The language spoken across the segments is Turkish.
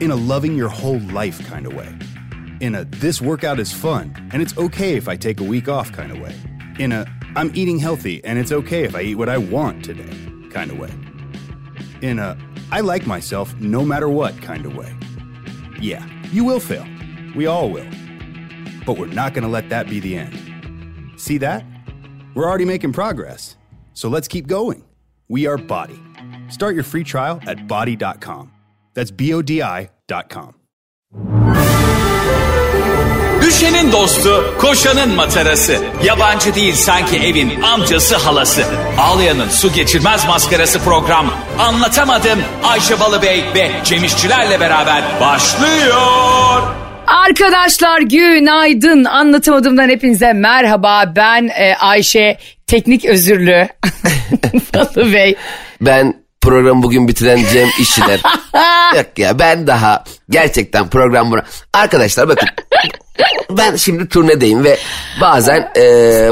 in a loving your whole life kind of way. In a this workout is fun and it's okay if I take a week off kind of way. In a I'm eating healthy and it's okay if I eat what I want today kind of way. In a I like myself no matter what kind of way. Yeah, you will fail. We all will. But we're not going to let that be the end. See that? We're already making progress. So let's keep going. We are Body. Start your free trial at body.com. That's B O D I.com. Düşenin dostu, koşanın matarası. Yabancı değil sanki evin amcası halası. Ağlayanın su geçirmez maskarası program. Anlatamadım Ayşe Balıbey ve Cemişçilerle beraber başlıyor. Arkadaşlar günaydın. Anlatamadığımdan hepinize merhaba. Ben e, Ayşe Teknik Özürlü. Balı Bey. Ben programı bugün bitiren Cem İşçiler. Yok ya ben daha gerçekten program bura. Arkadaşlar bakın ben şimdi turnedeyim ve bazen e,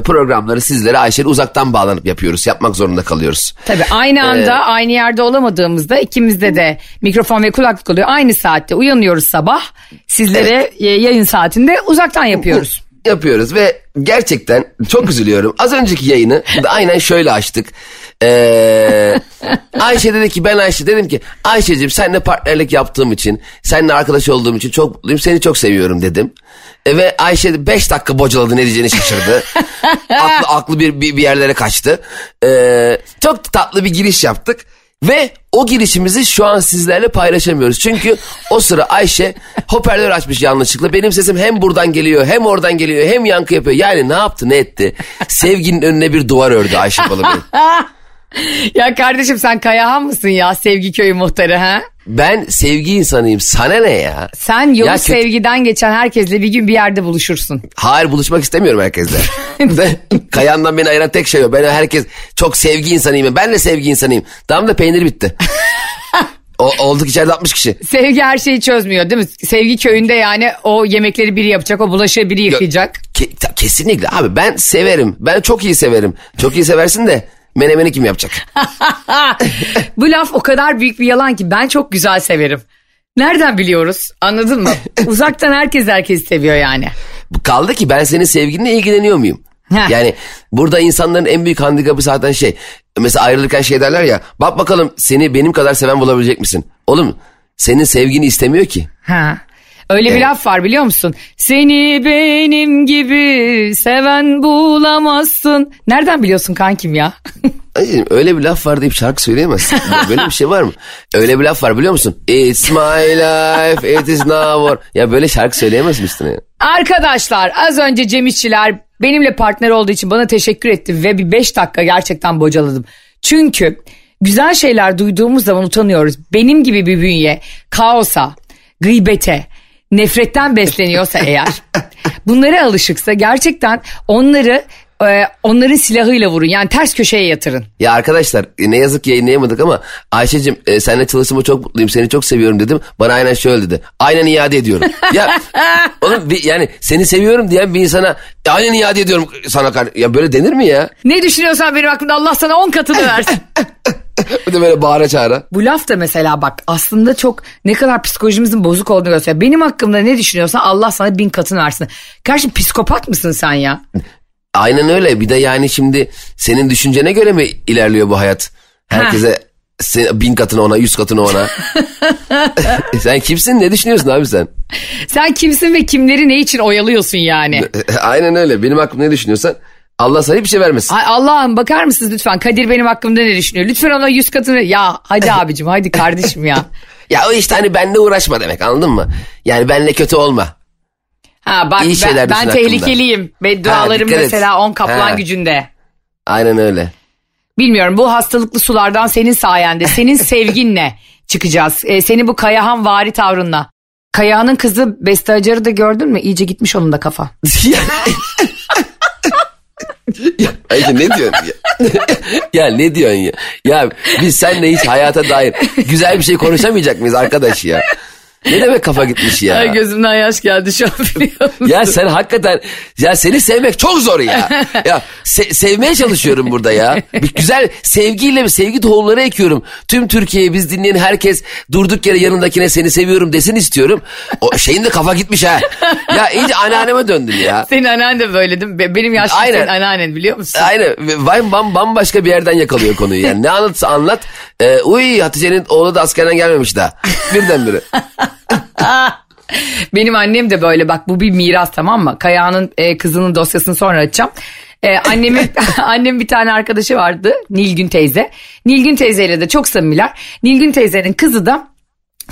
programları sizlere Ayşe'yle uzaktan bağlanıp yapıyoruz. Yapmak zorunda kalıyoruz. Tabii aynı anda aynı yerde olamadığımızda ikimizde de mikrofon ve kulaklık oluyor. Aynı saatte uyanıyoruz sabah. Sizlere e, yayın saatinde uzaktan yapıyoruz. Yapıyoruz ve gerçekten çok üzülüyorum. Az önceki yayını aynen şöyle açtık. Ee, Ayşe dedi ki ben Ayşe dedim ki Ayşe'cim seninle partnerlik yaptığım için seninle arkadaş olduğum için çok mutluyum seni çok seviyorum dedim. E, ve Ayşe 5 dakika bocaladı ne diyeceğini şaşırdı. aklı, aklı bir, bir, bir yerlere kaçtı. Ee, çok tatlı bir giriş yaptık. Ve o girişimizi şu an sizlerle paylaşamıyoruz. Çünkü o sıra Ayşe hoparlör açmış yanlışlıkla. Benim sesim hem buradan geliyor hem oradan geliyor hem yankı yapıyor. Yani ne yaptı ne etti? Sevginin önüne bir duvar ördü Ayşe Balıbey. Ya kardeşim sen Kayahan mısın ya Sevgi Köyü muhtarı ha? Ben sevgi insanıyım. Sana ne ya? Sen yolu Ya kötü- sevgiden geçen herkesle bir gün bir yerde buluşursun. Hayır buluşmak istemiyorum herkesle. Kayandan beni ayıran tek şey o. Ben herkes çok sevgi insanıyım. Ben de sevgi insanıyım. Tamam da peynir bitti. o, olduk içeride 60 kişi. Sevgi her şeyi çözmüyor değil mi? Sevgi köyünde yani o yemekleri biri yapacak, o bulaşığı biri yıkayacak. Ke- kesinlikle abi ben severim. Ben çok iyi severim. Çok iyi seversin de menemeni kim yapacak? Bu laf o kadar büyük bir yalan ki ben çok güzel severim. Nereden biliyoruz? Anladın mı? Uzaktan herkes herkesi seviyor yani. Kaldı ki ben senin sevginle ilgileniyor muyum? Heh. Yani burada insanların en büyük handikapı zaten şey. Mesela ayrılırken şey derler ya. Bak bakalım seni benim kadar seven bulabilecek misin? Oğlum senin sevgini istemiyor ki. Ha. Öyle bir Evet. laf var biliyor musun? Seni benim gibi seven bulamazsın. Nereden biliyorsun kankim ya? Ay, öyle bir laf var deyip şarkı söyleyemezsin. Böyle bir şey var mı? Öyle bir laf var biliyor musun? It's my life, it is now or. Ya böyle şarkı söyleyemez misin ya? Arkadaşlar az önce Cem İşçiler benimle partner olduğu için bana teşekkür etti ve bir 5 dakika gerçekten bocaladım. Çünkü güzel şeyler duyduğumuz zaman utanıyoruz. Benim gibi bir bünye kaosa, gıybete, nefretten besleniyorsa eğer bunlara alışıksa gerçekten onları e, onların silahıyla vurun. Yani ters köşeye yatırın. Ya arkadaşlar e, ne yazık ki yayınlayamadık ama Ayşe'cim e, seninle çalıştığıma çok mutluyum seni çok seviyorum dedim. Bana aynen şöyle dedi. Aynen iade ediyorum. ya oğlum bir- yani seni seviyorum diyen bir insana "E, aynen iade ediyorum sana. kar-" Ya böyle denir mi ya? Ne düşünüyorsan benim hakkında Allah sana 10 katını versin. Bir de böyle bağıra çağıra. Bu laf da mesela bak aslında çok ne kadar psikolojimizin bozuk olduğunu gösteriyor. Benim hakkımda ne düşünüyorsan Allah sana bin katını versin. Karşı psikopat mısın sen ya? Aynen öyle. Bir de yani şimdi senin düşüncene göre mi ilerliyor bu hayat? Herkese se- bin katını ona, yüz katını ona. sen kimsin? Ne düşünüyorsun abi sen? Sen kimsin ve kimleri ne için oyalıyorsun yani? Aynen öyle. Benim hakkımda ne düşünüyorsan Allah sana hiçbir şey vermesin. Ay Allah'ım bakar mısınız lütfen Kadir benim hakkımda ne düşünüyor? Lütfen ona yüz katını ya hadi abicim hadi kardeşim ya. Ya o işte hani benle uğraşma demek anladın mı? Yani benle kötü olma. Ha bak İyi ben, ben tehlikeliyim ve dualarım et. mesela on kaplan Ha. gücünde. Aynen öyle. Bilmiyorum bu hastalıklı sulardan senin sayende senin sevginle çıkacağız. Ee, seni bu Kayahan vari tavrınla. Kaya'nın kızı Beste Acar'ı da gördün mü? İyice gitmiş onun da kafa. ya, Ayşe ne diyorsun ya? ya ne diyorsun ya? Ya biz seninle hiç hayata dair güzel bir şey konuşamayacak mıyız arkadaş ya? Ne demek kafa gitmiş ya? Ay gözümden yaş geldi şu an biliyor musun? Ya sen hakikaten ya seni sevmek çok zor ya. Ya se- sevmeye çalışıyorum burada ya. Bir güzel sevgiyle sevgi tohumları ekiyorum. Tüm Türkiye'yi biz dinleyen herkes durduk yere yanındakine seni seviyorum desin istiyorum. O şeyin de kafa gitmiş ha. Ya iyice anneanneme döndün ya. Senin annen de böyle değil mi? Be- Benim yaşlı Aynen. senin anneannen biliyor musun? Aynen. Vay bam bambaşka bir yerden yakalıyor konuyu yani. Ne anlatsa anlat. Ee, uy Hatice'nin oğlu da askerden gelmemiş daha. Birdenbire. Benim annem de böyle bak bu bir miras tamam mı? Kaya'nın e, kızının dosyasını sonra açacağım. E, annemin annem bir tane arkadaşı vardı Nilgün teyze. Nilgün teyzeyle de çok samimiler. Nilgün teyzenin kızı da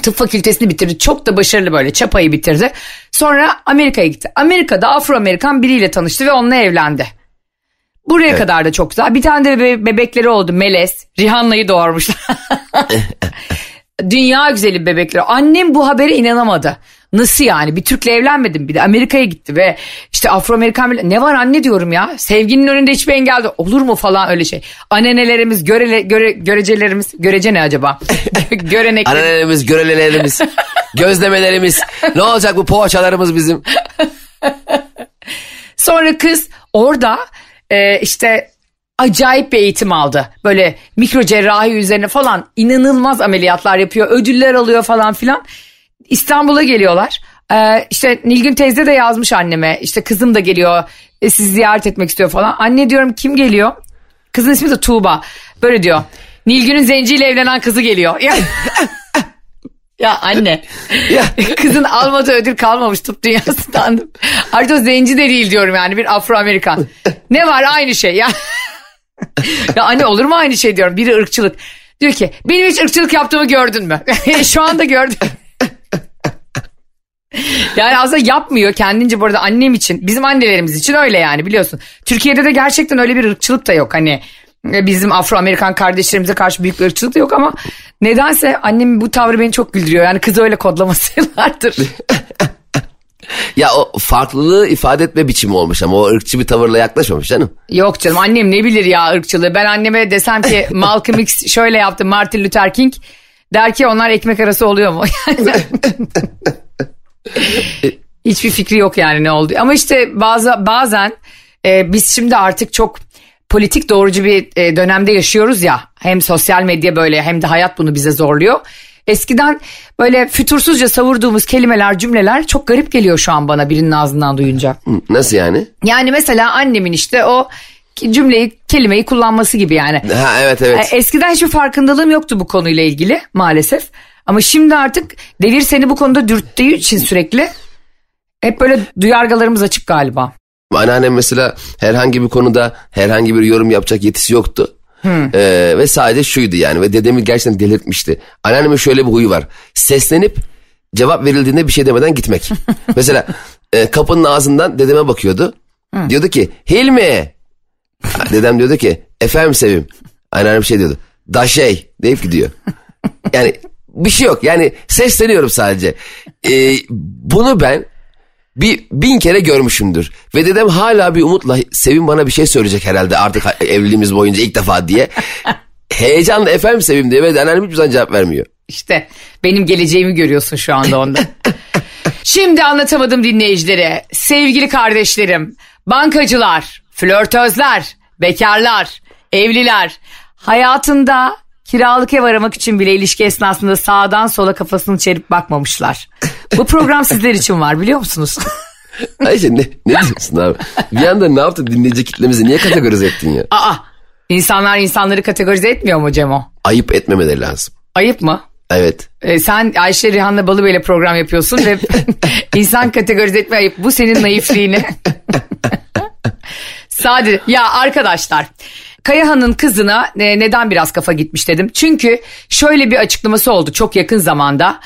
tıp fakültesini bitirdi. Çok da başarılı böyle çapayı bitirdi. Sonra Amerika'ya gitti. Amerika'da Afro-Amerikan biriyle tanıştı ve onunla evlendi. Buraya kadar da çok güzel. Bir tane de be- bebekleri oldu Meles. Rihanna'yı doğurmuşlar. Dünya güzeli bebekleri. Annem bu habere inanamadı. Nasıl yani? Bir Türk'le evlenmedim. Bir de Amerika'ya gitti ve işte Afro-Amerikan bile... Ne var anne diyorum ya? Sevginin önünde hiçbir engel de olur mu falan öyle şey. Annenelerimiz, görele, göre, görecelerimiz... Görece ne acaba? Göreneklerimiz. Annelerimiz, görelelerimiz, gözlemelerimiz. Ne olacak bu poğaçalarımız bizim? Sonra kız orada e, işte acayip bir eğitim aldı. Böyle mikro cerrahi üzerine falan inanılmaz ameliyatlar yapıyor. Ödüller alıyor falan filan. İstanbul'a geliyorlar. E, işte Nilgün teyze de yazmış anneme. İşte kızım da geliyor. E, sizi ziyaret etmek istiyor falan. Anne diyorum kim geliyor? Kızın ismi de Tuğba. Böyle diyor. Nilgün'ün zenciyle evlenen kızı geliyor. Ya, ya anne. Ya. Kızın almadığı ödül kalmamış tıp dünyasından. Artık o zenci de değil diyorum yani bir Afro-Amerikan. Ne var aynı şey ya. ya anne olur mu aynı şey diyorum. Biri ırkçılık. Diyor ki benim hiç ırkçılık yaptığımı gördün mü? Şu anda gördüm. Yani aslında yapmıyor kendince bu arada annem için bizim annelerimiz için öyle yani biliyorsun. Türkiye'de de gerçekten öyle bir ırkçılık da yok hani e, bizim Afro-Amerikan kardeşlerimize karşı büyük bir ırkçılık da yok ama nedense annemin bu tavrı beni çok güldürüyor. Yani kızı öyle kodlaması yıllardır. Ya o farklılığı ifade etme biçimi olmuş ama o ırkçı bir tavırla yaklaşmamış canım. Yok canım annem ne bilir ya ırkçılığı. Ben anneme desem ki Malcolm X şöyle yaptı Martin Luther King der ki onlar ekmek arası oluyor mu? Hiçbir fikri yok yani ne oldu. Ama işte bazı bazen e, biz şimdi artık çok politik doğrucu bir e, dönemde yaşıyoruz ya. Hem sosyal medya böyle hem de hayat bunu bize zorluyor. Eskiden böyle fütursuzca savurduğumuz kelimeler, cümleler çok garip geliyor şu an bana birinin ağzından duyunca. Nasıl yani? Yani mesela annemin işte o cümleyi, kelimeyi kullanması gibi yani. Ha evet evet. E, Eskiden hiçbir farkındalığım yoktu bu konuyla ilgili maalesef. Ama şimdi artık devir seni bu konuda dürttüğü için sürekli hep böyle duyargalarımız açık galiba. Anneannem mesela herhangi bir konuda herhangi bir yorum yapacak yetisi yoktu. Ee, ve sadece şuydu yani ve dedemi gerçekten delirtmişti. Anneannemin şöyle bir huyu var. Seslenip cevap verildiğinde bir şey demeden gitmek. mesela e, kapının ağzından dedeme bakıyordu. Diyordu ki Hilmi. Dedem diyordu ki efendim Sevim. Anneannem şey diyordu. Da şey deyip gidiyor. Yani bir şey yok yani sesleniyorum sadece. Ee, bunu ben bir bin kere görmüşümdür. Ve dedem hala bir umutla Sevim bana bir şey söyleyecek herhalde artık evliliğimiz boyunca ilk defa diye. Heyecanla efendim Sevim diye ve anneannem hiçbir zaman cevap vermiyor. İşte benim geleceğimi görüyorsun şu anda onda. Şimdi anlatamadım dinleyicilere. Sevgili kardeşlerim, bankacılar, flörtözler, bekarlar, evliler. Hayatında kiralık ev aramak için bile ilişki esnasında sağdan sola kafasını çevirip bakmamışlar. Bu program sizler için var biliyor musunuz? Ayşe ne, ne diyorsun abi? Bir anda ne yaptın dinleyici kitlemizi niye kategorize ettin ya? Aa, insanlar insanları kategorize etmiyor mu Cemo? Ayıp etmemeleri lazım. Ayıp mı? Evet. Ee, sen Ayşe Rihanna Balıbey'le program yapıyorsun ve insan kategorize etme ayıp. Bu senin naifliğini. Sadece ya arkadaşlar Kayahan'ın kızına e, neden biraz kafa gitmiş dedim. Çünkü şöyle bir açıklaması oldu çok yakın zamanda.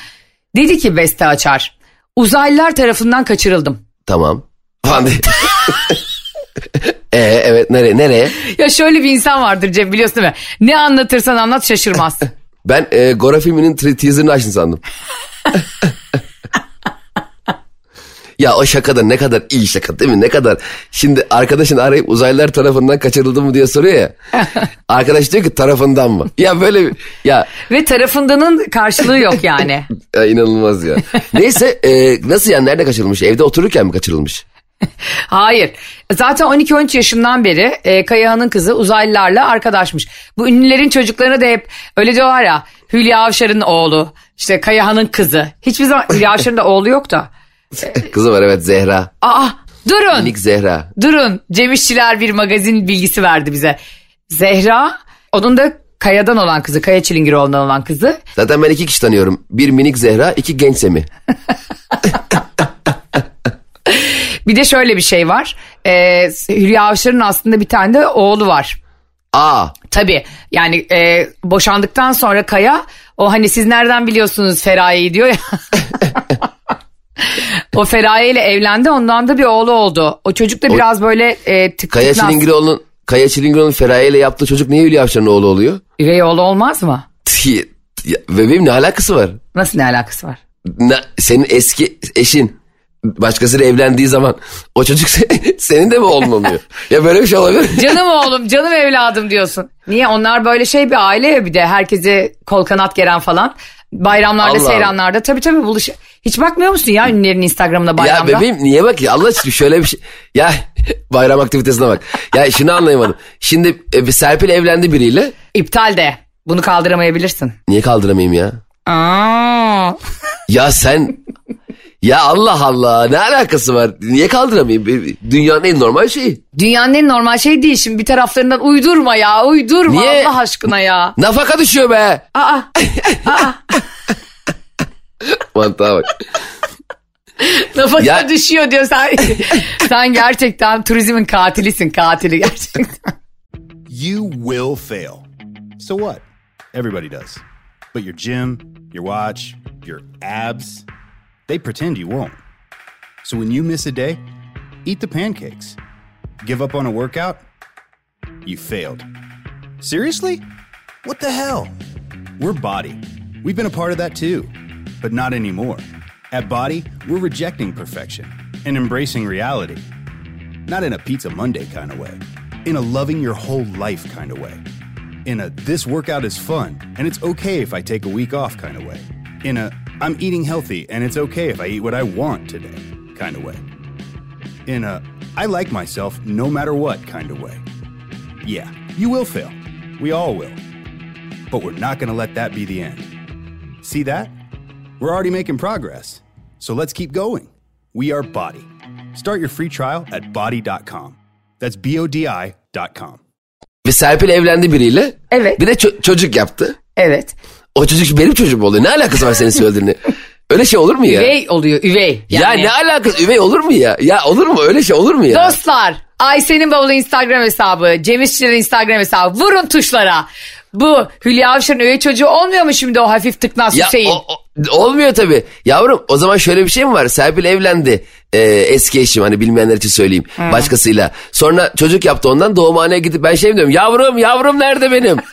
Dedi ki Beste Açar uzaylılar tarafından kaçırıldım. Tamam. Falan ee, evet nereye nereye? Ya şöyle bir insan vardır Cem biliyorsun değil mi? Ne anlatırsan anlat şaşırmaz. Ben e, Gora filminin teaserını açtın sandım. Ya o şaka da ne kadar iyi şaka değil mi? Ne kadar. Şimdi arkadaşın arayıp uzaylılar tarafından kaçırıldı mı diye soruyor ya. Arkadaş diyor ki tarafından mı? Ya böyle ya, Ve tarafındanın karşılığı yok yani. ya inanılmaz ya. Neyse e, nasıl yani nerede kaçırılmış? Evde otururken mi kaçırılmış? Hayır. Zaten 12-13 yaşından beri e, Kayahan'ın kızı uzaylılarla arkadaşmış. Bu ünlülerin çocuklarına da hep öyle diyorlar ya Hülya Avşar'ın oğlu, işte Kayahan'ın kızı. Hiçbir zaman Hülya Avşar'ın da oğlu yok da. Kızı var evet Zehra. Aa durun. Minik Zehra. Durun. Cem İşçiler bir magazin bilgisi verdi bize. Zehra onun da Kaya'dan olan kızı, Kaya Çilingiroğlu'ndan olan kızı. Zaten ben iki kişi tanıyorum. Bir minik Zehra, iki genç Semi. Bir de şöyle bir şey var. Ee, Hülya Avşar'ın aslında bir tane de oğlu var. Aa Tabii yani e, boşandıktan sonra Kaya o hani siz nereden biliyorsunuz Feraye'yi diyor ya. o Feraye ile evlendi ondan da bir oğlu oldu. O çocuk da biraz böyle e, tık Kaya. Çilingiroğlu'nun Kaya Çilingiroğlu'nun Feraye ile yaptığı çocuk niye Hülya Avşar'ın oğlu oluyor? Üvey oğlu olmaz mı? Ya, Bebeğim ne alakası var? Nasıl ne alakası var? Ne, senin eski eşin başkasıyla evlendiği zaman o çocuk se- senin de mi oluyor? ya böyle bir şey olabilir. Canım oğlum canım evladım diyorsun. Niye onlar böyle şey bir aile ya bir de herkese kol kanat geren falan. Bayramlarda Allah. seyranlarda tabii tabii buluş. Hiç bakmıyor musun ya ünlülerin Instagram'ına bayramda? ya bebeğim niye bak ya Allah aşkına şöyle bir şey. Ya bayram aktivitesine bak. Ya şunu anlayamadım. Şimdi e, Serpil evlendi biriyle. İptal de. Bunu kaldıramayabilirsin. Niye kaldıramayayım ya? Aa. Ya sen ya Allah Allah ne alakası var? Niye kaldıramayayım? Dünyanın en normal şeyi. Dünyanın en normal şey değil. Şimdi bir taraflarından uydurma ya. Uydurma Niye? Allah aşkına ya. Nafaka düşüyor be. Aa. Mantığa bak. Nafaka Ya- düşüyor diyor sen. sen gerçekten turizmin katilisin. Katili gerçekten. You will fail. So what? Everybody does. But your gym, your watch, your abs, they pretend you won't. So when you miss a day, eat the pancakes. Give up on a workout? You failed. Seriously? What the hell? We're Body. We've been a part of that too, but not anymore. At Body, we're rejecting perfection and embracing reality. Not in a Pizza Monday kind of way, in a loving your whole life kind of way. In a this workout is fun and it's okay if I take a week off kind of way. In a I'm eating healthy and it's okay if I eat what I want today kind of way. In a I like myself no matter what kind of way. Yeah, you will fail. We all will. But we're not going to let that be the end. See that? We're already making progress. So let's keep going. We are Body. Start your free trial at body.com. That's B O D I.com. Ve Serpil evlendi biriyle. Evet. Bir de ço- çocuk yaptı. Evet. O çocuk benim çocuğum oluyor. Ne alakası var senin söylediğini? Öyle şey olur mu ya? Üvey oluyor üvey. Ya Yani. ne alakası? Üvey olur mu ya? Ya olur mu? Öyle şey olur mu ya? Dostlar Ayşe'nin bavulu Instagram hesabı, Cem İşçilerin Instagram hesabı vurun tuşlara. Bu Hülya Avşar'ın üvey çocuğu olmuyor mu şimdi o hafif tıknaz Ya Hüseyin? o- o- olmuyor tabii. Yavrum o zaman şöyle bir şey mi var? Serpil evlendi. Ee, eski eşim hani bilmeyenler için söyleyeyim. Başkasıyla. Sonra çocuk yaptı ondan doğumhaneye gidip ben şey mi diyorum? Yavrum yavrum nerede benim?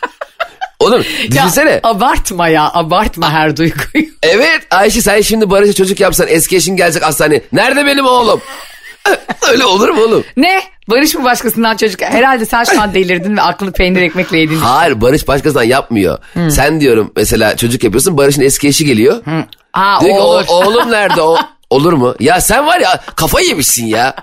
Oğlum Ya, düşünsene. abartma ya abartma her duyguyu. Evet Ayşe sen şimdi Barış'a çocuk yapsan eski eşin gelecek hastaneye. Nerede benim oğlum? Öyle olur mu oğlum? ne? Barış mı başkasından çocuk? Herhalde sen şu an delirdin ve aklını peynir ekmekle yedin. Hayır Barış başkasından yapmıyor. Sen diyorum mesela çocuk yapıyorsun Barış'ın eski eşi geliyor. Ha Diyor ki, o "O- olur. oğlum nerede o? Olur mu? Ya sen var ya kafayı yemişsin ya.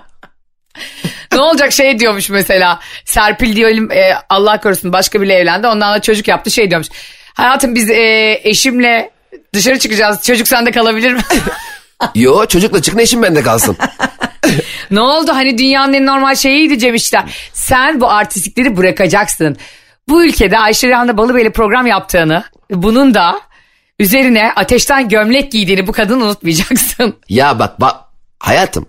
ne olacak şey diyormuş mesela. Serpil diyelim e, Allah korusun başka biriyle evlendi. Ondan da çocuk yaptı şey diyormuş. Hayatım biz e, eşimle dışarı çıkacağız. Çocuk sende kalabilir mi? Yo çocukla çıkın eşim bende kalsın. Ne oldu hani dünyanın en normal şeyiydi Cem. Sen bu artistlikleri bırakacaksın. Bu ülkede Ayşe Rehan'da Balıbeyli program yaptığını bunun da üzerine ateşten gömlek giydiğini bu kadını unutmayacaksın. Ya bak bak hayatım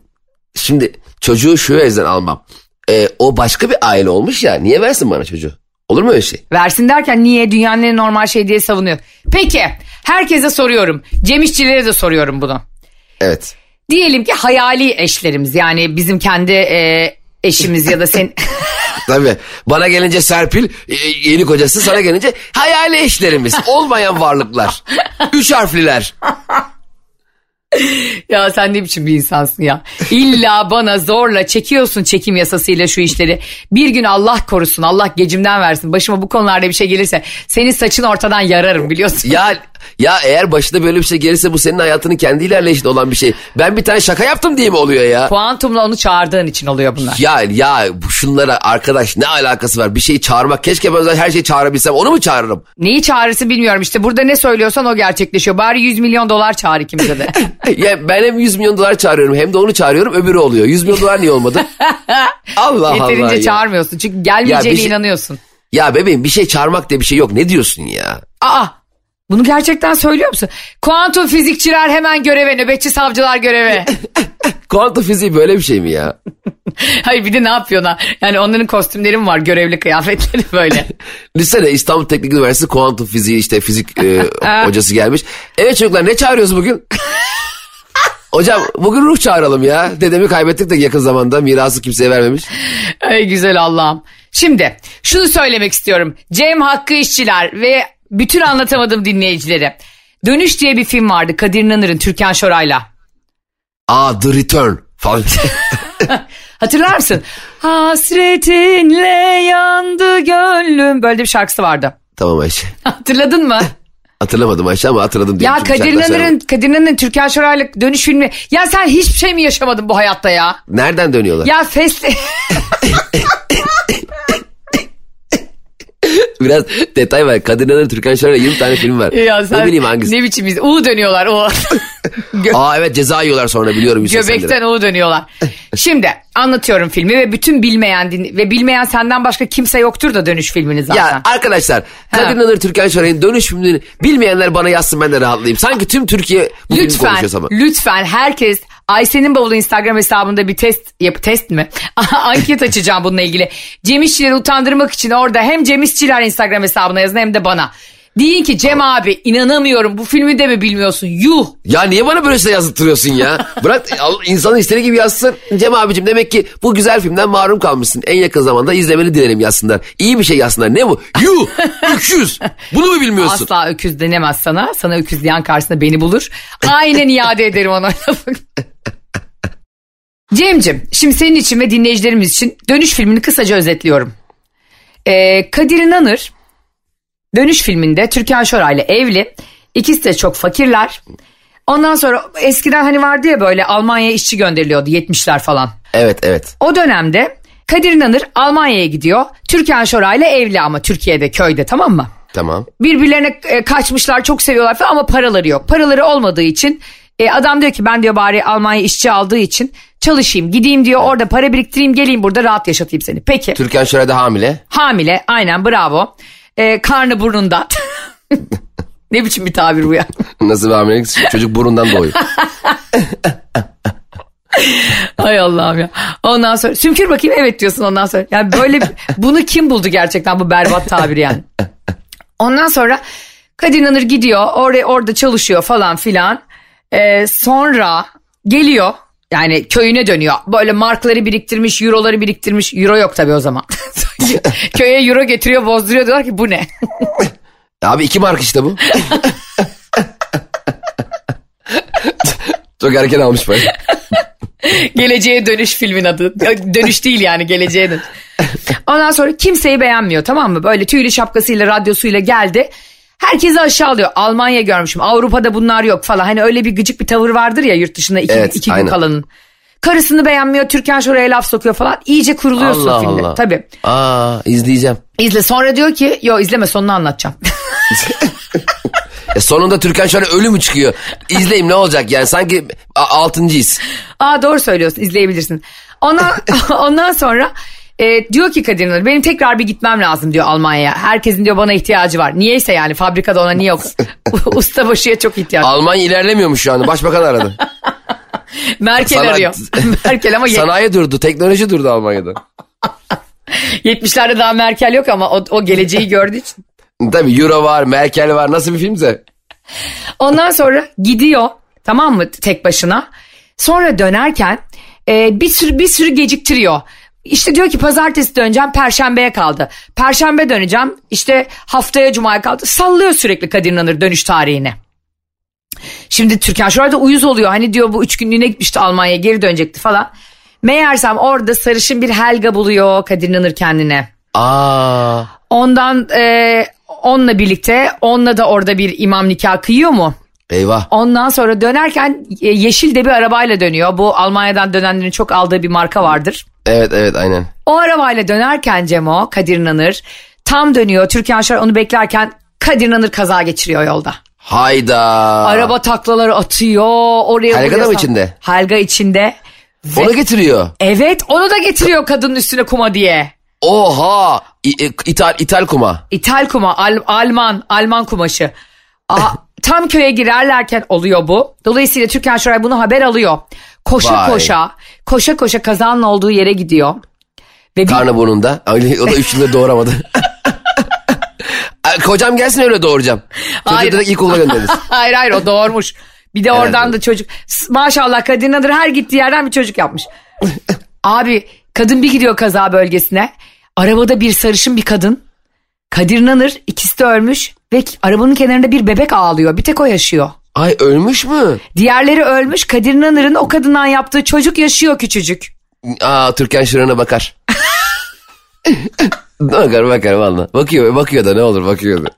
şimdi çocuğu şu yüzden almam. Ee, o başka bir aile olmuş ya niye versin bana çocuğu? Olur mu öyle şey? Versin derken niye dünyanın en normal şey diye savunuyor. Peki herkese soruyorum. Cem İşçilere de soruyorum bunu. Evet. Diyelim ki hayali eşlerimiz yani bizim kendi e, eşimiz ya da sen... Tabii. Bana gelince Serpil e, yeni kocası sana gelince hayali eşlerimiz olmayan varlıklar. Üç harfliler. Ya sen ne biçim bir insansın ya. İlla bana zorla çekiyorsun çekim yasasıyla şu işleri. Bir gün Allah korusun Allah gecimden versin. Başıma bu konularda bir şey gelirse senin saçını ortadan yararım biliyorsun. Ya ya eğer başına böyle bir şey gelirse bu senin hayatının kendi ilerleyişinde olan bir şey. Ben bir tane şaka yaptım diye mi oluyor ya? Kuantumla onu çağırdığın için oluyor bunlar. Ya ya bu şunlara arkadaş ne alakası var? Bir şeyi çağırmak keşke ben her şeyi çağırabilsem onu mu çağırırım? Neyi çağrısı bilmiyorum işte burada ne söylüyorsan o gerçekleşiyor. Bari 100 milyon dolar çağır ikimize de. ya ben hem 100 milyon dolar çağırıyorum hem de onu çağırıyorum öbürü oluyor. 100 milyon dolar niye olmadı? Allah Allah Yeterince ya. çağırmıyorsun çünkü gelmeyeceğine Ya şey- inanıyorsun. Ya bebeğim bir şey çağırmak diye bir şey yok. Ne diyorsun ya? Aa bunu gerçekten söylüyor musun? Kuantum fizikçiler hemen göreve, nöbetçi savcılar göreve. Kuantum fiziği böyle bir şey mi ya? Hayır bir de ne yapıyorlar? Yani onların kostümleri mi var? Görevli kıyafetleri böyle. Düşünsene İstanbul Teknik Üniversitesi kuantum fiziği işte fizik e, hocası gelmiş. Evet çocuklar ne çağırıyoruz bugün? Hocam bugün ruh çağıralım ya. Dedemi kaybettik de yakın zamanda mirası kimseye vermemiş. Ay güzel Allah'ım. Şimdi şunu söylemek istiyorum. Cem Hakkı İşçiler ve bütün anlatamadığım dinleyicilere. Dönüş diye bir film vardı Kadir İnanır'ın Türkan Şoray'la. Aa The Return falan. Hatırlar mısın? Hasretinle yandı gönlüm. Böyle bir şarkısı vardı. tamam Ayşe. Hatırladın mı? Hatırlamadım Ayşe ama hatırladım. Ya Kadir İnanır'ın Kadir İnanır'ın Türkan Şoray'la dönüş filmi. Ya sen hiçbir şey mi yaşamadın bu hayatta ya? Nereden dönüyorlar? Ya fest... Biraz detay var. İnanır, Türkan Şoray'la 20 tane film var. ya sen ne bileyim hangisi. ne biçim iz- U dönüyorlar. Gö- Aa evet ceza yiyorlar sonra biliyorum. Göbekten U dönüyorlar. Şimdi anlatıyorum filmi ve bütün bilmeyen din- ve bilmeyen senden başka kimse yoktur da dönüş filmini zaten. Ya arkadaşlar İnanır, Türkan Şoray'ın dönüş filmini bilmeyenler bana yazsın ben de rahatlayayım. Sanki tüm Türkiye bu filmi lütfen konuşuyor ama. lütfen herkes Ayşe'nin bavulu Instagram hesabında bir test yap test mi? Anket açacağım bununla ilgili. Cem İşçileri utandırmak için orada hem Cem İşçiler Instagram hesabına yazın hem de bana. Deyin ki Cem abi inanamıyorum bu filmi de mi bilmiyorsun? Yuh. Ya niye bana böyle şey yazıttırıyorsun ya? Bırak insanın istediği gibi yazsın. Cem abicim demek ki bu güzel filmden mahrum kalmışsın. En yakın zamanda izlemeni dilerim yazsınlar. İyi bir şey yazsınlar. Ne bu? Yuh! Öküz! Bunu mu bilmiyorsun? Asla öküz denemez sana. Sana öküz diyen karşısında beni bulur. Aynen iade ederim ona. Cem'cim şimdi senin için ve dinleyicilerimiz için dönüş filmini kısaca özetliyorum. Ee, Kadir İnanır dönüş filminde Türkan Şoray'la evli. İkisi de çok fakirler. Ondan sonra eskiden hani vardı ya böyle Almanya'ya işçi gönderiliyordu 70'ler falan. Evet evet. O dönemde Kadir İnanır Almanya'ya gidiyor. Türkan Şoray'la evli ama Türkiye'de köyde tamam mı? Tamam. birbirlerine e, kaçmışlar çok seviyorlar falan ama paraları yok. Paraları olmadığı için e, adam diyor ki ben diyor bari Almanya işçi aldığı için çalışayım gideyim diyor orada para biriktireyim geleyim burada rahat yaşatayım seni. Peki Türkan Şoray da hamile. hamile aynen bravo e, karnı burnunda ne biçim bir tabir bu ya. Nasıl bir hamilelik? Çocuk burundan doğuyor. Hay Allah'ım ya. Ondan sonra sümkür bakayım evet diyorsun ondan sonra. Yani böyle bunu kim buldu gerçekten bu berbat tabiri yani. Ondan sonra Kadir İnanır gidiyor oraya orada çalışıyor falan filan. Ee, sonra geliyor yani köyüne dönüyor. Böyle markları biriktirmiş, euroları biriktirmiş. Euro yok tabii o zaman. Köye euro getiriyor, bozduruyor diyorlar ki bu ne? Abi iki mark işte bu. Çok erken almış böyle. Geleceğe dönüş filmin adı. Dönüş değil yani geleceğe dönüş. Ondan sonra kimseyi beğenmiyor tamam mı? Böyle tüylü şapkasıyla radyosuyla geldi. Herkesi aşağılıyor. Almanya görmüşüm. Avrupa'da bunlar yok falan. Hani öyle bir gıcık bir tavır vardır ya yurt dışında iki, Evet, iki gün aynen. kalanın. Karısını beğenmiyor. Türkan şuraya laf sokuyor falan. İyice kuruluyorsun Allah filmde. Allah. Tabii. Aa izleyeceğim. İzle. Sonra diyor ki yo izleme sonunu anlatacağım. E sonunda Türkan Şoray ölü mü çıkıyor? İzleyeyim ne olacak yani sanki altıncıyız. Aa doğru söylüyorsun izleyebilirsin. Ondan, ondan sonra e, diyor ki Kadir İnanır benim tekrar bir gitmem lazım diyor Almanya'ya. Herkesin diyor bana ihtiyacı var. Niyeyse yani fabrikada ona niye yok? Ustabaşıya çok ihtiyaç. Almanya ilerlemiyormuş şu anda. Başbakan aradı. Merkel Sana- arıyor. Merkel ama Sanayi durdu. Teknoloji durdu Almanya'da. 70'lerde daha Merkel yok ama o, o geleceği gördüğü için. Tabii Euro var, Merkel var. Nasıl bir filmse. Ondan sonra gidiyor tamam mı tek başına. Sonra dönerken e, bir sürü bir sürü geciktiriyor. İşte diyor ki pazartesi döneceğim perşembeye kaldı. Perşembe döneceğim işte haftaya cumaya kaldı. Sallıyor sürekli Kadir İnanır dönüş tarihini. Şimdi Türkan Şoray da uyuz oluyor. Hani diyor bu üç günlüğüne gitmişti Almanya'ya geri dönecekti falan. Meğersem orada sarışın bir Helga buluyor Kadir İnanır kendine. Aa. Ondan e, onunla birlikte onunla da orada bir imam nikah kıyıyor mu? Eyvah. Ondan sonra dönerken e, yeşil de bir arabayla dönüyor. Bu Almanya'dan dönenlerin çok aldığı bir marka vardır. Evet evet aynen. O arabayla dönerken Cemo Kadir İnanır tam dönüyor. Türkan Şoray onu beklerken Kadir İnanır kaza geçiriyor yolda. Hayda. Araba taklaları atıyor. Oraya Helga da mı içinde? Helga içinde. Onu getiriyor. Evet onu da getiriyor kadının üstüne kuma diye. Oha. İ- İ- İtal, İtal kuma. İthal kuma, Al- Alman, Alman kumaşı. Aa, tam köye girerlerken oluyor bu. Dolayısıyla Türkan Şoray bunu haber alıyor. Koşa Vay. koşa, koşa koşa kazanın olduğu yere gidiyor. Ve bir, Karnı burnunda. Öyle- O da üç yıldır doğuramadı. Ay, Kocam gelsin öyle doğuracağım. Çocuğu Hayır. direkt ilkokula göndeririz. hayır hayır o doğurmuş. Bir de oradan da çocuk. S- Maşallah Kadir Nadır her gittiği yerden bir çocuk yapmış. Abi kadın bir gidiyor kaza bölgesine. Arabada bir sarışın bir kadın. Kadir Nanır ikisi de ölmüş ve arabanın kenarında bir bebek ağlıyor. Bir tek o yaşıyor. Ay ölmüş mü? Diğerleri ölmüş. Kadir Nanır'ın o kadından yaptığı çocuk yaşıyor küçücük. Aa Türkan Şoran'a bakar. bakar bakar valla. Bakıyor bakıyor da ne olur bakıyor da.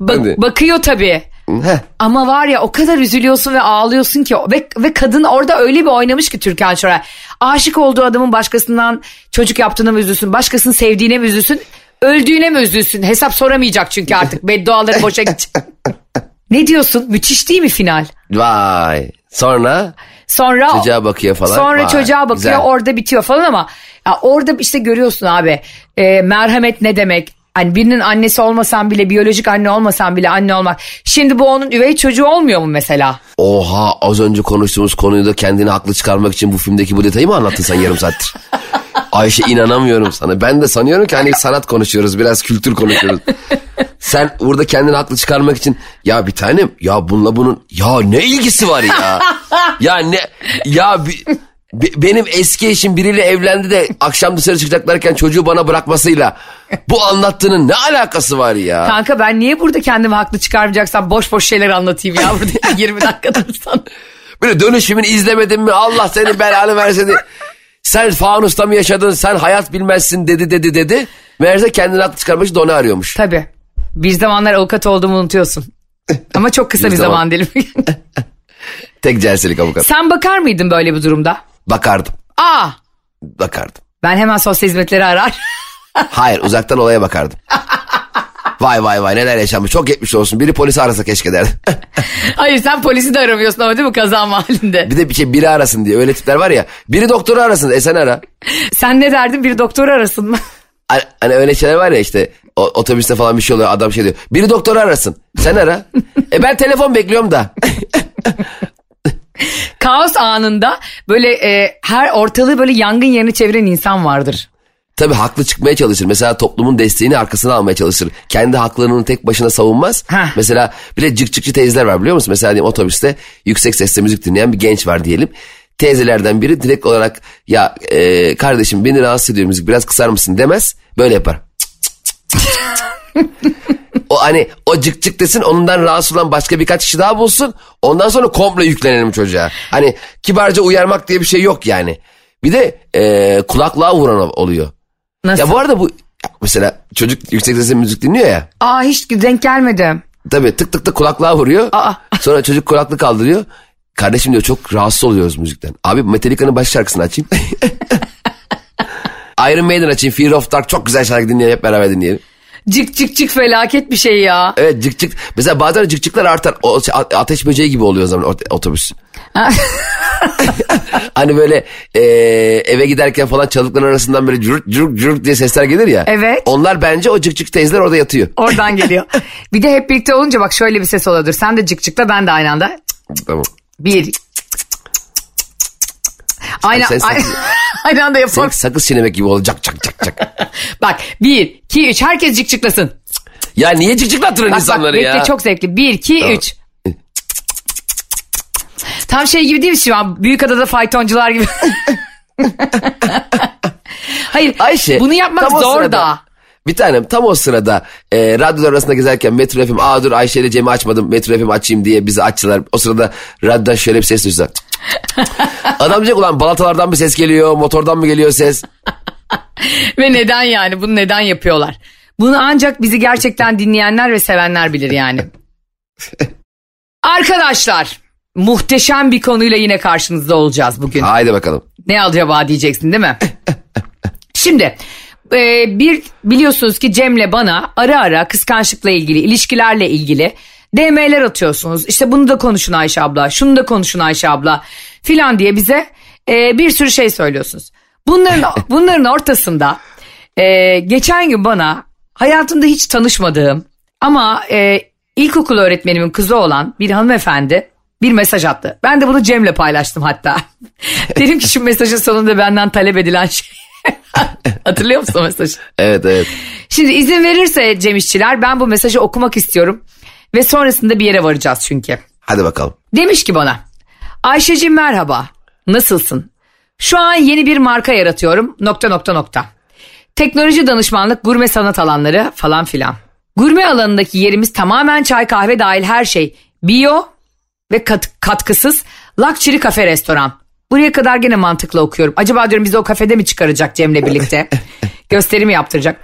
Ba- bakıyor tabii. Heh. Ama var ya o kadar üzülüyorsun ve ağlıyorsun ki ve, ve kadın orada öyle bir oynamış ki Türkan Şoray. Aşık olduğu adamın başkasından çocuk yaptığına mı üzülsün, başkasını sevdiğine mi üzülsün, öldüğüne mi üzülsün? Hesap soramayacak çünkü artık bedduaları boşa gidecek. ne diyorsun? Müthiş değil mi final? Vay. Sonra Sonra çocuğa bakıyor falan. Sonra Vay, çocuğa bakıyor güzel. orada bitiyor falan ama ya orada işte görüyorsun abi e, merhamet ne demek? Hani birinin annesi olmasan bile biyolojik anne olmasan bile anne olmak. Şimdi bu onun üvey çocuğu olmuyor mu mesela? Oha az önce konuştuğumuz konuyu da kendini haklı çıkarmak için bu filmdeki bu detayı mı anlattın sen yarım saattir? Ayşe inanamıyorum sana. Ben de sanıyorum ki hani sanat konuşuyoruz biraz kültür konuşuyoruz. Sen burada kendini haklı çıkarmak için ya bir tanem ya bununla bunun ya ne ilgisi var ya? ya ne ya bi- bi- benim eski eşim biriyle evlendi de akşam dışarı çıkacaklarken çocuğu bana bırakmasıyla bu anlattığının ne alakası var ya? Kanka ben niye burada kendimi haklı çıkarmayacaksam boş boş şeyler anlatayım ya burada 20 dakika dursan. Böyle dönüşümünü izlemedin mi? Allah senin belanı versin. diye. Sen fanusta mı yaşadın? Sen hayat bilmezsin dedi dedi dedi. Meğerse kendini haklı çıkarmak için de onu arıyormuş. Tabii. Bir zamanlar avukat olduğumu unutuyorsun. Ama çok kısa Bir bir, zaman. zaman dilimi. Tek celselik avukat. Sen bakar mıydın böyle bir durumda? Bakardım. Aa Bakardım. ben hemen sosyal hizmetleri arar. Hayır uzaktan olaya bakardım. Vay vay vay neler yaşanmış çok geçmiş olsun. Biri polisi arasa keşke derdim. Hayır sen polisi de aramıyorsun ama değil mi kaza mahallinde? bir de bir şey biri arasın diye öyle tipler var ya. Biri doktoru arasın e sen ara. Sen ne derdin bir doktoru arasın mı? Hani, hani öyle şeyler var ya işte o- otobüste falan bir şey oluyor adam şey diyor. Biri doktoru arasın sen ara. e ben telefon bekliyorum da. Kaos anında böyle e, her ortalığı böyle yangın yerine çeviren insan vardır. Tabii haklı çıkmaya çalışır. Mesela toplumun desteğini arkasına almaya çalışır. Kendi haklarını tek başına savunmaz. Heh. Mesela bir de cık cıkçı teyzeler var biliyor musun? Mesela diyelim otobüste yüksek sesle müzik dinleyen bir genç var diyelim. Teyzelerden biri direkt olarak ya e, kardeşim beni rahatsız ediyor müzik biraz kısar mısın demez. Böyle yapar. o hani o cık cık desin ondan rahatsız olan başka birkaç kişi daha bulsun. Ondan sonra komple yüklenelim çocuğa. Hani kibarca uyarmak diye bir şey yok yani. Bir de e, kulaklığa vuran oluyor. Nasıl? Ya bu arada bu mesela çocuk yüksek sesle müzik dinliyor ya. Aa hiç denk gelmedim. Tabii tık tık tık kulaklığa vuruyor. Aa. Sonra çocuk kulaklık kaldırıyor. Kardeşim diyor çok rahatsız oluyoruz müzikten. Abi Metallica'nın baş şarkısını açayım. Iron Maiden açayım. Fear of Dark çok güzel şarkı dinleyelim hep beraber dinleyelim. Cık cık cık felaket bir şey ya. Evet cık cık. Mesela bazen cık cıklar artar. O, şey, ateş böceği gibi oluyor o zaman ot- otobüs. hani böyle e, eve giderken falan çalıkların arasından böyle cürk cürk cürk diye sesler gelir ya. Evet. Onlar bence o cık cık teyzeler orada yatıyor. Oradan geliyor. bir de hep birlikte olunca bak şöyle bir ses oluyordur. Sen de cık cıkla ben de aynı anda. Tamam. Bir. Aynı, Ay, sen aynı, aynı anda Sen yapalım. sakız çiğnemek gibi olacak cak cak cak. Bak bir, iki, üç. Herkes cık cıklasın. ya niye cık cıklattırın Bak bak insanları bekle ya? çok zevkli. Bir, iki, Tamam. üç. Tam şey gibi değil mi şu an? Büyükada'da faytoncular gibi. Hayır Ayşe, bunu yapmak zor sırada- da. Bir tanem tam o sırada e, radyolar arasında gezerken Metro FM aa dur Ayşe ile Cem'i açmadım Metro FM açayım diye bizi açtılar. O sırada radyodan şöyle bir ses duysa. Adam diyecek ulan balatalardan mı ses geliyor motordan mı geliyor ses? Ve neden yani bunu neden yapıyorlar? Bunu ancak bizi gerçekten dinleyenler ve sevenler bilir yani. Arkadaşlar muhteşem bir konuyla yine karşınızda olacağız bugün. Haydi bakalım. Ne acaba diyeceksin değil mi? Şimdi e, bir biliyorsunuz ki Cem'le bana ara ara kıskançlıkla ilgili ilişkilerle ilgili DM'ler atıyorsunuz. İşte bunu da konuşun Ayşe abla şunu da konuşun Ayşe abla filan diye bize e, bir sürü şey söylüyorsunuz. Bunların, bunların ortasında e, geçen gün bana hayatımda hiç tanışmadığım ama e, ilkokul öğretmenimin kızı olan bir hanımefendi bir mesaj attı. Ben de bunu Cem'le paylaştım hatta. Dedim ki şu mesajın sonunda benden talep edilen şey. Hatırlıyor musun mesajı? Evet evet. Şimdi izin verirse Cem İşçiler ben bu mesajı okumak istiyorum. Ve sonrasında bir yere varacağız çünkü. Hadi bakalım. Demiş ki bana. Ayşe'cim merhaba. Nasılsın? Şu an yeni bir marka yaratıyorum. Nokta nokta nokta. Teknoloji danışmanlık, gurme sanat alanları falan filan. Gurme alanındaki yerimiz tamamen çay kahve dahil her şey. Bio ve kat- katkısız Luxury Cafe Restoran. Buraya kadar gene mantıklı okuyorum. Acaba diyorum bizi o kafede mi çıkaracak Cem'le birlikte? Gösterimi yaptıracak.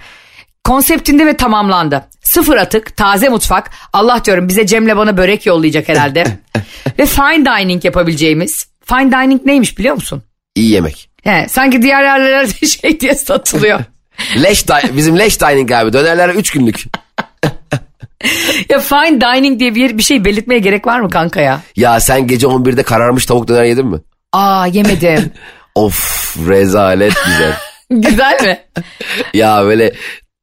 Konseptinde ve tamamlandı. Sıfır atık, taze mutfak. Allah diyorum bize Cem'le bana börek yollayacak herhalde. ve fine dining yapabileceğimiz. Fine dining neymiş biliyor musun? İyi yemek. He, sanki diğer yerlerde şey diye satılıyor. Leş bizim leş dining abi dönerler 3 günlük. ya fine dining diye bir, bir şey belirtmeye gerek var mı kanka ya? Ya sen gece 11'de kararmış tavuk döner yedin mi? Aa yemedim. Of rezalet güzel. Güzel mi? ya böyle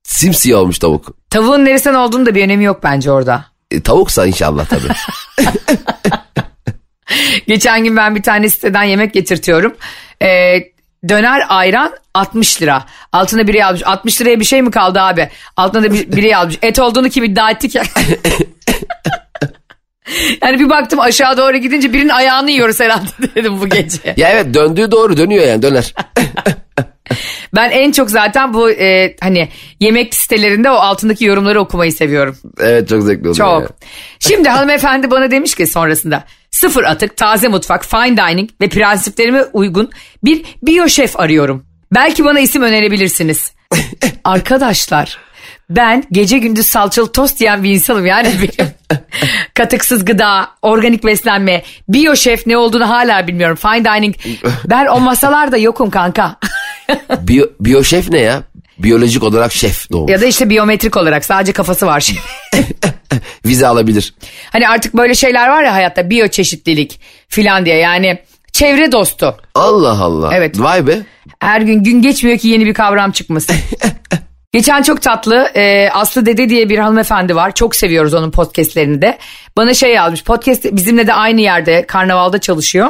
simsiyah olmuş tavuk. Tavuğun neresinden olduğunu da bir önemi yok bence orada. E, tavuksa inşallah tabii. Geçen gün ben bir tane siteden yemek getirtiyorum. Ee, döner ayran 60 lira. Altına biri yazmış. 60 liraya bir şey mi kaldı abi? Altına da bir- biri yazmış. Et olduğunu kim iddia ettik ya. yani bir baktım aşağı doğru gidince birinin ayağını yiyoruz herhalde dedim bu gece. ya evet döndüğü doğru dönüyor yani döner. Ben en çok zaten bu e, hani yemek sitelerinde o altındaki yorumları okumayı seviyorum. evet çok zevkli oluyor. Çok. ya. Şimdi hanımefendi bana demiş ki sonrasında sıfır atık, taze mutfak, fine dining ve prensiplerime uygun bir bio şef arıyorum. Belki bana isim önerebilirsiniz. Arkadaşlar ben gece gündüz salçalı tost yiyen bir insanım yani benim. Katıksız gıda, organik beslenme, bio şef ne olduğunu hala bilmiyorum. Fine dining. Ben o masalarda yokum kanka. Biyo, biyoşef ne ya? Biyolojik olarak şef doğmuş. ya da işte biyometrik olarak sadece kafası var şimdi. Vize alabilir. Hani artık böyle şeyler var ya hayatta biyoçeşitlilik filan diye yani çevre dostu. Allah Allah. Evet. Vay be. Her gün gün geçmiyor ki yeni bir kavram çıkmasın. Geçen çok tatlı e, Aslı Dede diye bir hanımefendi var. Çok seviyoruz onun podcastlerini de. Bana şey yazmış podcast bizimle de aynı yerde karnavalda çalışıyor.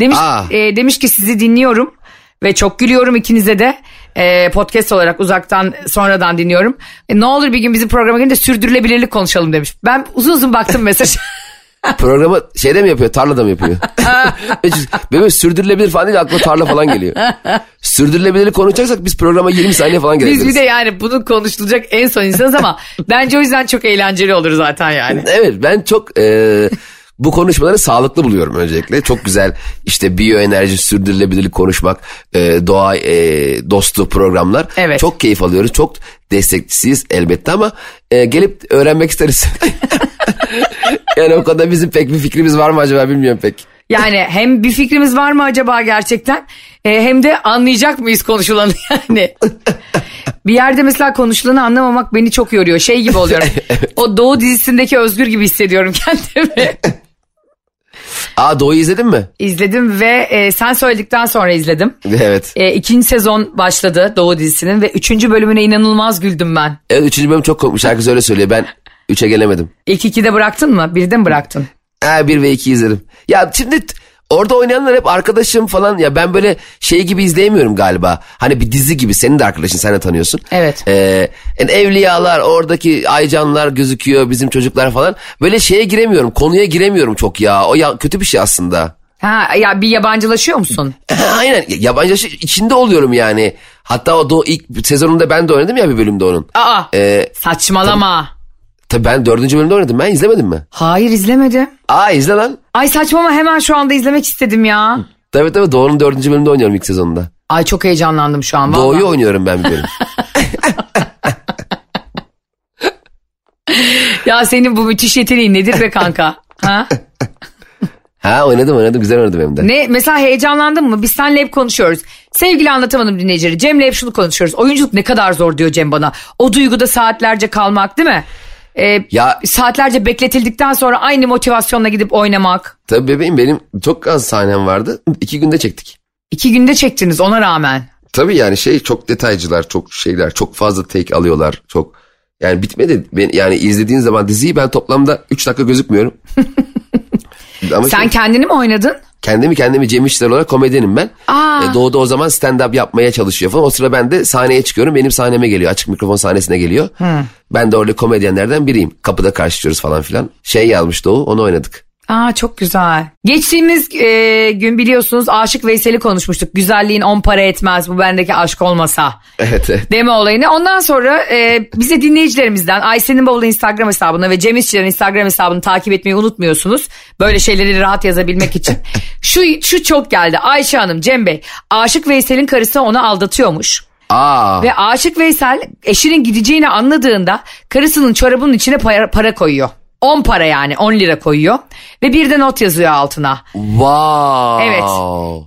Demiş, Aa. e, demiş ki sizi dinliyorum ve çok gülüyorum ikinize de. E, podcast olarak uzaktan sonradan dinliyorum. E, ne olur bir gün bizim programa gelince sürdürülebilirlik konuşalım demiş. Ben uzun uzun baktım mesaj. Programı şeyde mi yapıyor tarlada mı yapıyor? Böyle sürdürülebilir falan değil aklıma tarla falan geliyor. Sürdürülebilirlik konuşacaksak biz programa 20 saniye falan Biz girebiliriz. bir de yani bunu konuşulacak en son insanız ama bence o yüzden çok eğlenceli olur zaten yani. Evet ben çok e, bu konuşmaları sağlıklı buluyorum öncelikle. Çok güzel işte biyoenerji, sürdürülebilirlik konuşmak, e, doğa e, dostu programlar. Evet. Çok keyif alıyoruz. Çok destekçisiyiz elbette ama e, gelip öğrenmek isteriz. yani o konuda bizim pek bir fikrimiz var mı acaba bilmiyorum pek. Yani hem bir fikrimiz var mı acaba gerçekten e, hem de anlayacak mıyız konuşulanı yani. bir yerde mesela konuşulanı anlamamak beni çok yoruyor. Şey gibi oluyorum. O Doğu dizisindeki Özgür gibi hissediyorum kendimi. Aa Doğu'yu izledin mi? İzledim ve e, sen söyledikten sonra izledim. Evet. E, ikinci sezon başladı Doğu dizisinin ve üçüncü bölümüne inanılmaz güldüm ben. Evet üçüncü bölüm çok komik. Şarkısı öyle söylüyor. Ben üçe gelemedim. İlk ikide bıraktın mı? Birde mi bıraktın? Ha bir ve iki izledim. Ya şimdi orada oynayanlar hep arkadaşım falan ya ben böyle şey gibi izleyemiyorum galiba. Hani bir dizi gibi senin de arkadaşın sen de tanıyorsun. Evet. Ee, yani evliyalar oradaki aycanlar gözüküyor bizim çocuklar falan. Böyle şeye giremiyorum konuya giremiyorum çok ya o ya kötü bir şey aslında. Ha ya bir yabancılaşıyor musun? Aynen yabancı içinde oluyorum yani. Hatta o da ilk sezonunda ben de oynadım ya bir bölümde onun. Aa Ee, saçmalama. tabii ben dördüncü bölümde oynadım ben izlemedin mi? Hayır izlemedim. Aa izle lan. Ay saçmalama hemen şu anda izlemek istedim ya. Tabii tabii Doğu'nun dördüncü bölümünde oynuyorum ilk sezonunda. Ay çok heyecanlandım şu an. vallahi. Doğu'yu oynuyorum ben bir bölüm. Ya senin bu müthiş yeteneğin nedir be kanka? Ha? ha oynadım oynadım güzel oynadım hem de. Ne mesela heyecanlandın mı? Biz seninle hep konuşuyoruz. Sevgili anlatamadım dinleyicileri. Cem'le hep şunu konuşuyoruz. Oyunculuk ne kadar zor diyor Cem bana. O duyguda saatlerce kalmak değil mi? Ee, Ya- saatlerce bekletildikten sonra aynı motivasyonla gidip oynamak. Tabii bebeğim benim çok az sahnem vardı. İki günde çektik. İki günde çektiniz ona rağmen. Tabii yani şey çok detaycılar, çok şeyler, çok fazla take alıyorlar. Çok yani bitmedi. Ben, yani izlediğin zaman diziyi ben toplamda 3 dakika gözükmüyorum. Ama Sen şey, kendini mi oynadın? kendimi kendimi Cem İşler olarak komedyenim ben. Aa. E, Doğu'da o zaman stand-up yapmaya çalışıyor falan. O sıra ben de sahneye çıkıyorum. Benim sahneme geliyor. Açık mikrofon sahnesine geliyor. Ben de orada komedyenlerden biriyim. Kapıda karşılıyoruz falan filan. Şey yazmış Doğu onu oynadık. Aa çok güzel. Geçtiğimiz e, gün biliyorsunuz Aşık Veysel'i konuşmuştuk. Güzelliğin on para etmez bu bendeki aşk olmasa. Evet evet. deme olayını. Ondan sonra e, bize dinleyicilerimizden Ayşe'nin bavulu Instagram hesabına ve Cem İşçilerin Instagram hesabını takip etmeyi unutmuyorsunuz. Böyle şeyleri rahat yazabilmek için. şu, şu çok geldi. Ayşe Hanım, Cem Bey. Aşık Veysel'in karısı onu aldatıyormuş. Aa. Ve Aşık Veysel eşinin gideceğini anladığında karısının çorabının içine para, para koyuyor. 10 para yani 10 lira koyuyor. Ve bir de not yazıyor altına. Wow. Evet.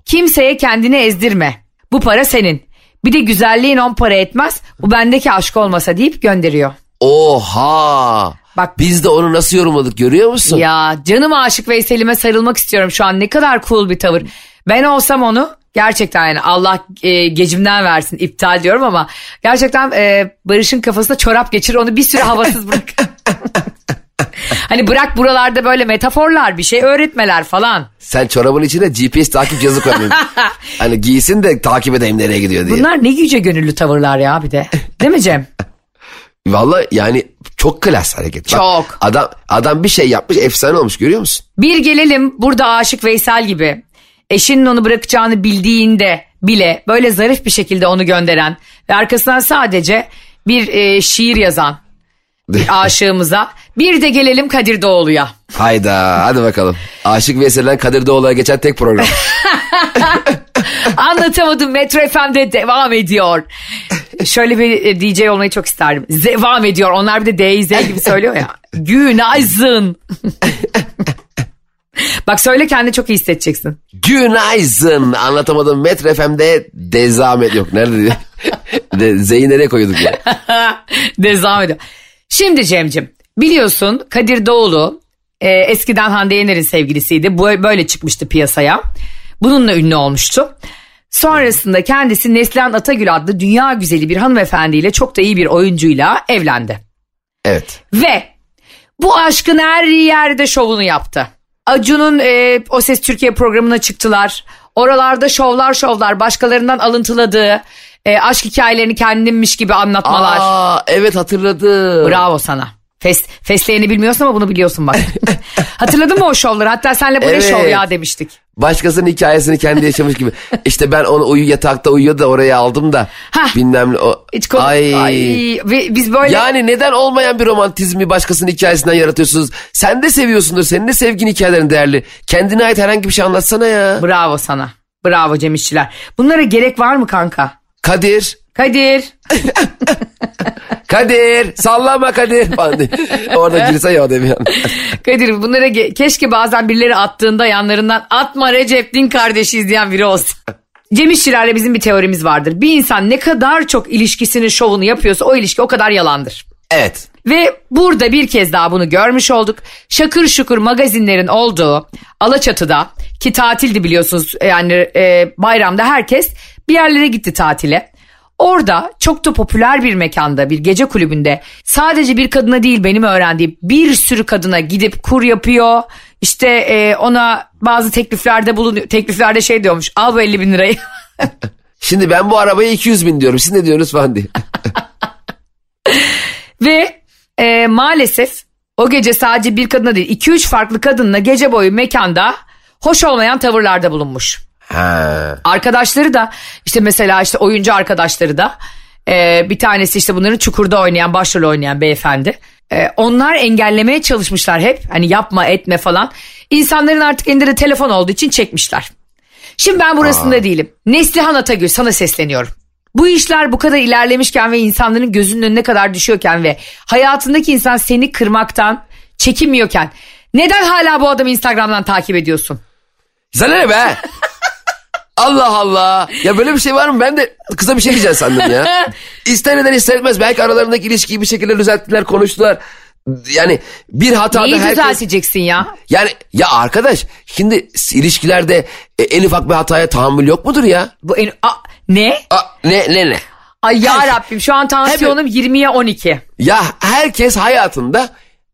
Kimseye kendini ezdirme. Bu para senin. Bir de güzelliğin 10 para etmez. Bu bendeki aşk olmasa deyip gönderiyor. Oha. Bak- Biz de onu nasıl yorumladık görüyor musun? Ya canım aşık Veysel'ime sarılmak istiyorum şu an. Ne kadar cool bir tavır. Ben olsam onu gerçekten yani Allah e, gecimden versin iptal diyorum ama gerçekten e, Barış'ın kafasına çorap geçirir onu bir süre havasız bırak. hani bırak buralarda böyle metaforlar bir şey öğretmeler falan. Sen çorabın içine GPS takip cihazı koyuyorsun. hani giysin de takip edeyim nereye gidiyor diye. Bunlar ne yüce gönüllü tavırlar ya bir de. Değil mi Cem? Vallahi yani çok klas hareket. Bak, Çok. adam adam bir şey yapmış efsane olmuş görüyor musun? Bir gelelim burada aşık Veysel gibi. Eşinin onu bırakacağını bildiğinde bile böyle zarif bir şekilde onu gönderen ve arkasından sadece bir e, şiir yazan bir aşığımıza. Bir de gelelim Kadir Doğulu'ya. Hayda hadi bakalım. Aşık Veysel'den Kadir Doğulu'ya geçen tek program. Anlatamadım Metro FM'de devam ediyor. Şöyle bir e, DJ olmayı çok isterdim. Devam ediyor. Onlar bir de DZ gibi söylüyor ya. Günaydın. Bak söyle kendini çok iyi hissedeceksin. Günaydın anlatamadım Metro FM'de dezamet yok. Nerede Z'yi nereye koyduk ya? Devam ediyor. Şimdi Cem'cim biliyorsun Kadir Doğulu e, eskiden Hande Yener'in sevgilisiydi. Bu böyle çıkmıştı piyasaya. Bununla ünlü olmuştu. Sonrasında kendisi Neslihan Atagül adlı dünya güzeli bir hanımefendiyle çok da iyi bir oyuncuyla evlendi. Evet. Ve bu aşkın her yerde şovunu yaptı. Acun'un e, O Ses Türkiye programına çıktılar. Oralarda şovlar şovlar başkalarından alıntıladığı e, aşk hikayelerini kendinmiş gibi anlatmalar. Aa evet hatırladım. Bravo sana. Fes, fesleğeni bilmiyorsun ama bunu biliyorsun bak. Hatırladın mı o şovları? Hatta senle bu ne Evet. şov ya demiştik. Başkasının hikayesini kendi yaşamış gibi. İşte ben onu uyu yatakta uyuyor da oraya aldım da. Hah. Bilmem. O... Hiç konu- Ay. Ay, biz böyle Yani neden olmayan bir romantizmi başkasının hikayesinden yaratıyorsunuz? Sen de seviyorsundur. Senin de sevgin hikayelerin değerli. Kendine ait herhangi bir şey anlatsana ya. bravo sana. Bravo Cem İşçiler. Bunlara gerek var mı kanka? Kadir. Kadir. Kadir. Sallama Kadir. Falan diye. Orada girse ya demin. Kadir bunlara ge- keşke bazen birileri attığında yanlarından atma Recep din kardeşi izleyen biri olsun. Cem İşçilerle bizim bir teorimiz vardır. Bir insan ne kadar çok ilişkisinin şovunu yapıyorsa o ilişki o kadar yalandır. Evet. Ve burada bir kez daha bunu görmüş olduk. Şakır şukur magazinlerin olduğu Alaçatı'da ki tatildi biliyorsunuz yani e, bayramda herkes bir yerlere gitti tatile. Orada çok da popüler bir mekanda bir gece kulübünde sadece bir kadına değil benim öğrendiğim bir sürü kadına gidip kur yapıyor. İşte e, ona bazı tekliflerde bulunuyor. Tekliflerde şey diyormuş al bu 50 bin lirayı. Şimdi ben bu arabaya 200 bin diyorum. Siz ne diyorsunuz falan diye. Ve e, maalesef o gece sadece bir kadına değil 2-3 farklı kadınla gece boyu mekanda hoş olmayan tavırlarda bulunmuş. Ha. Arkadaşları da işte mesela işte oyuncu arkadaşları da e, bir tanesi işte bunların Çukur'da oynayan başrol oynayan beyefendi. E, onlar engellemeye çalışmışlar hep hani yapma etme falan. İnsanların artık elinde de telefon olduğu için çekmişler. Şimdi ben burasında değilim. Neslihan Atagül sana sesleniyorum. Bu işler bu kadar ilerlemişken ve insanların gözünün önüne kadar düşüyorken ve hayatındaki insan seni kırmaktan çekinmiyorken neden hala bu adamı Instagram'dan takip ediyorsun? Sana ne be? Allah Allah. Ya böyle bir şey var mı? Ben de kısa bir şey diyeceğim sandım ya. İster neden ister etmez. Belki aralarındaki ilişkiyi bir şekilde düzelttiler, konuştular. Yani bir hatada Neyi herkes... düzelteceksin ya? Yani ya arkadaş şimdi ilişkilerde e, en ufak bir hataya tahammül yok mudur ya? Bu en... A, ne? A, ne ne ne? Ay ya Rabbim şu an tansiyonum 20'ye 12. Ya herkes hayatında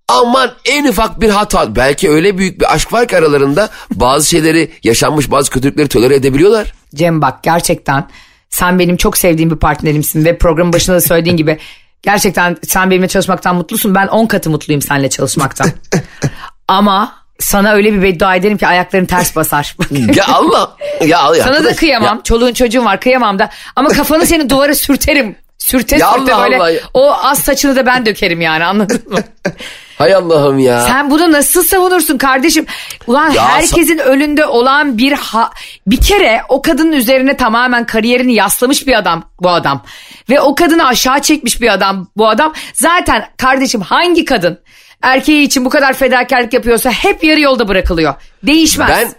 aman en ufak bir hata belki öyle büyük bir aşk var ki aralarında bazı şeyleri yaşanmış bazı kötülükleri tolere edebiliyorlar. Cem bak gerçekten sen benim çok sevdiğim bir partnerimsin ve programın başında da söylediğin gibi gerçekten sen benimle çalışmaktan mutlusun. Ben 10 katı mutluyum seninle çalışmaktan. Ama sana öyle bir beddua ederim ki ayakların ters basar. Ya Allah ya Allah. sana da kıyamam. ya- Çoluğun çocuğun var kıyamam da. Ama kafanı senin duvara sürterim. Sürte Ya sürte Allah böyle. Allah. O az saçını da ben dökerim yani anladın mı? hay Allah'ım ya. Sen bunu nasıl savunursun kardeşim? Ulan Ya herkesin önünde olan bir ha- bir kere o kadının üzerine tamamen kariyerini yaslamış bir adam bu adam. Ve o kadını aşağı çekmiş bir adam bu adam. Zaten kardeşim hangi kadın erkeği için bu kadar fedakarlık yapıyorsa hep yarı yolda bırakılıyor. Değişmez. Ben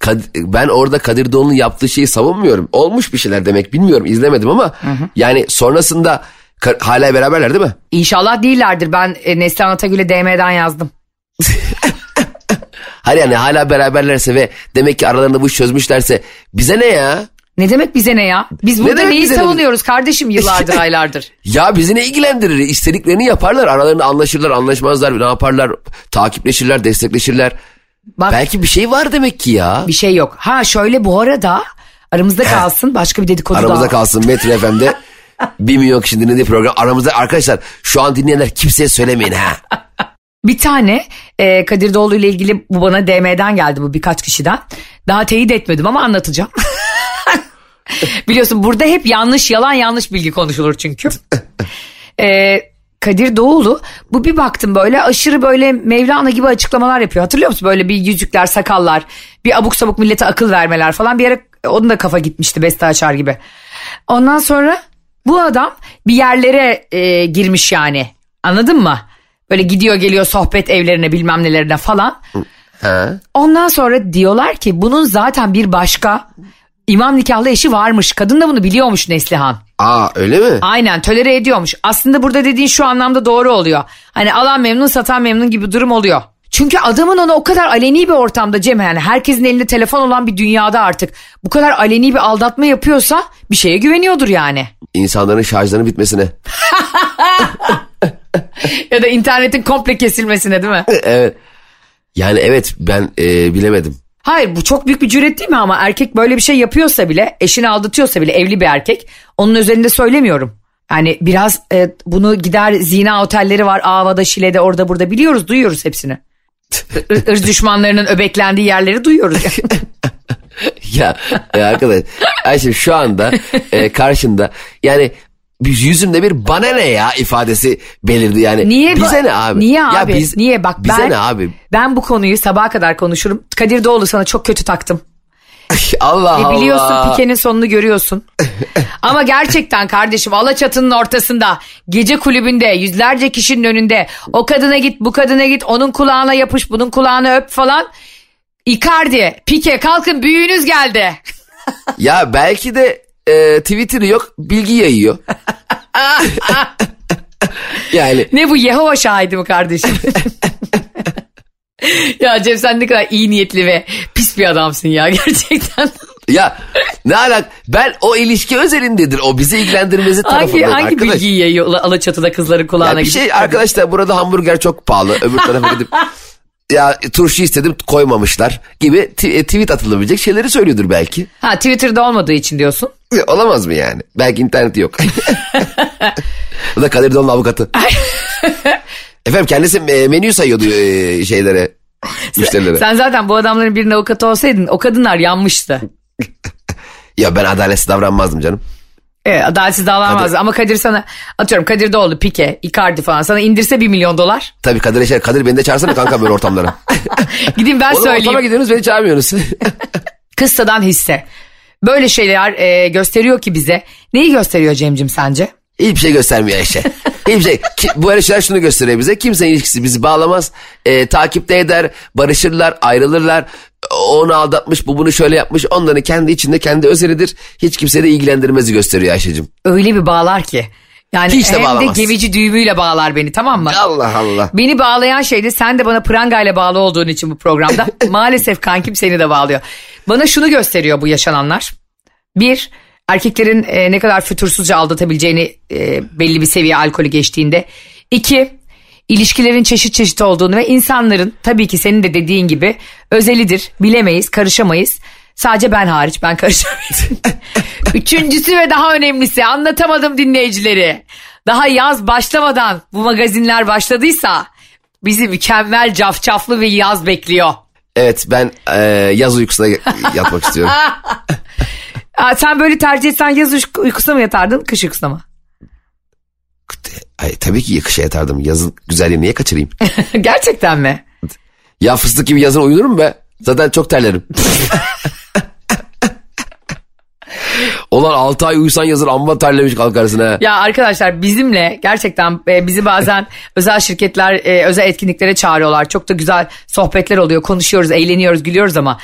Kad- ben orada Kadir Doğulu'nun yaptığı şeyi savunmuyorum. Olmuş bir şeyler demek bilmiyorum izlemedim ama yani sonrasında hala beraberler değil mi? İnşallah değillerdir. Ben e, Neslihan Atagül'e DM'den yazdım. Hayır yani hala beraberlerse ve demek ki aralarında bu iş çözmüşlerse bize ne ya? Ne demek bize ne ya? Biz burada demek neyi bize ne? savunuyoruz kardeşim yıllardır aylardır. Ya bizi ne ilgilendirir? İstediklerini yaparlar. Aralarında anlaşırlar, anlaşmazlar. Ne yaparlar? Takipleşirler, destekleşirler. Bak Belki bir şey var demek ki ya. bir şey yok. Ha şöyle bu arada aramızda kalsın başka bir dedikodu Aramızda daha. kalsın Metro FM'de. bir milyon kişi dinlediği program. Aramızda arkadaşlar şu an dinleyenler kimseye söylemeyin ha. Bir tane e, Kadir Doğulu ile ilgili bu bana DM'den geldi bu birkaç kişiden. Daha teyit etmedim ama anlatacağım. Biliyorsun burada hep yanlış yalan yanlış bilgi konuşulur çünkü. E, Kadir Doğulu bu bir baktım böyle aşırı böyle Mevlana gibi açıklamalar yapıyor. Hatırlıyor musun böyle bir yüzükler sakallar bir abuk sabuk millete akıl vermeler falan bir ara onun da kafa gitmişti beste açar gibi. Ondan sonra bu adam bir yerlere e, girmiş yani anladın mı? Böyle gidiyor geliyor sohbet evlerine bilmem nelerine falan. ha? Ondan sonra diyorlar ki bunun zaten bir başka imam nikahlı eşi varmış. Kadın da bunu biliyormuş Neslihan. Aa öyle mi? Aynen tölere ediyormuş. Aslında burada dediğin şu anlamda doğru oluyor. Hani alan memnun satan memnun gibi durum oluyor. Çünkü adamın onu o kadar aleni bir ortamda Cem yani herkesin elinde telefon olan bir dünyada artık bu kadar aleni bir aldatma yapıyorsa bir şeye güveniyordur yani. İnsanların şarjlarının bitmesine. Ya da internetin komple kesilmesine değil mi? evet. Yani evet ben e, bilemedim. Hayır bu çok büyük bir cüret değil mi ama erkek böyle bir şey yapıyorsa bile eşini aldatıyorsa bile evli bir erkek onun üzerinde söylemiyorum. Yani biraz e, bunu gider zina otelleri var Ava'da Şile'de orada burada biliyoruz duyuyoruz hepsini. Ir- Irz düşmanlarının öbeklendiği yerleri duyuyoruz. ya e, arkadaş Ayşe şu anda e, karşında yani bir yüzümde bir bana ne ya ifadesi belirdi yani. Niye? Bize ne abi? Niye Ya abi? biz- Niye? Bak bize ben, ne abi? Ben bu konuyu sabaha kadar konuşurum. Kadir Doğulu sana çok kötü taktım. Allah E Allah. biliyorsun Pike'nin sonunu görüyorsun. Ama gerçekten kardeşim Alaçatı'nın ortasında gece kulübünde yüzlerce kişinin önünde o kadına git bu kadına git onun kulağına yapış bunun kulağına öp falan. Icardi, Pike kalkın büyüğünüz geldi. Ya belki de e, Twitter'ı yok bilgi yayıyor. yani Ne bu Yehova şahidi mi kardeşim? ya Cem sen ne kadar iyi niyetli ve pis bir adamsın ya gerçekten. ya ne alak ben o ilişki özelindedir o bizi ilgilendirmesi hangi tarafındayım hangi arkadaş. bilgiyi yayıyor Alaçatı'da kızların kulağına Ya bir gidip? şey arkadaşlar burada hamburger çok pahalı öbür tarafa gidip ya turşu istedim koymamışlar gibi e, tweet atılabilecek şeyleri söylüyordur belki. Ha Twitter'da olmadığı için diyorsun. Olamaz mı yani? Belki interneti yok. Bu da Kadir Doğan'ın avukatı. Efendim kendisi e, menü sayıyordu e, şeylere. Müşterilere. Sen zaten bu adamların birinin avukatı olsaydın o kadınlar yanmıştı. Ya ben adaletsiz davranmazdım canım. Evet, adaletsiz davranmazdı ama Kadir sana atıyorum Kadir Doğulu, Pike, Icardi falan sana indirse bir milyon dolar. Tabii Kadir Eşer, Kadir beni de çağırsana kanka böyle ortamlara. Gideyim ben Oğlum ortama söyleyeyim. gidiyorsunuz beni çağırmıyorsunuz. Kıssadan hisse. Böyle şeyler e, gösteriyor ki bize. Neyi gösteriyor Cemcim sence? Hiçbir şey göstermiyor Ayşe. Hiçbir şey. Ki, bu şeyler şunu gösteriyor bize. Kimsenin ilişkisi bizi bağlamaz. Ee, takipte eder, barışırlar, ayrılırlar. Onu aldatmış, bu bunu şöyle yapmış. Onların kendi içinde kendi özelidir. Hiç kimseyi de ilgilendirmezi gösteriyor Ayşe'cim. Öyle bir bağlar ki. Yani Hiç de hem bağlamaz. de gemici düğümüyle bağlar beni tamam mı? Allah Allah. Beni bağlayan şey de sen de bana prangayla bağlı olduğun için bu programda maalesef kankim seni de bağlıyor. Bana şunu gösteriyor bu yaşananlar. Bir, erkeklerin e, ne kadar fütursuzca aldatabileceğini e, belli bir seviye alkolü geçtiğinde. İki, ilişkilerin çeşit çeşit olduğunu ve insanların tabii ki senin de dediğin gibi özelidir, bilemeyiz, karışamayız. Sadece ben hariç ben karışamayız. Üçüncüsü ve daha önemlisi anlatamadım dinleyicileri. Daha yaz başlamadan bu magazinler başladıysa bizi mükemmel cafcaflı bir yaz bekliyor. Evet ben e, yaz uykusuna yatmak istiyorum. Aa, sen böyle tercih etsen yaz uyku- uykusuna mı yatardın kış uykusuna mı? Ay, tabii ki kışa yatardım. Yazın güzelliğini niye kaçırayım? Gerçekten mi? Ya fıstık gibi yazın uyunur mu be? Zaten çok terlerim. Olan 6 ay uyusan yazın amma terlemiş kalkarsın ha. Ya arkadaşlar bizimle gerçekten e, bizi bazen özel şirketler e, özel etkinliklere çağırıyorlar. Çok da güzel sohbetler oluyor. Konuşuyoruz, eğleniyoruz, gülüyoruz ama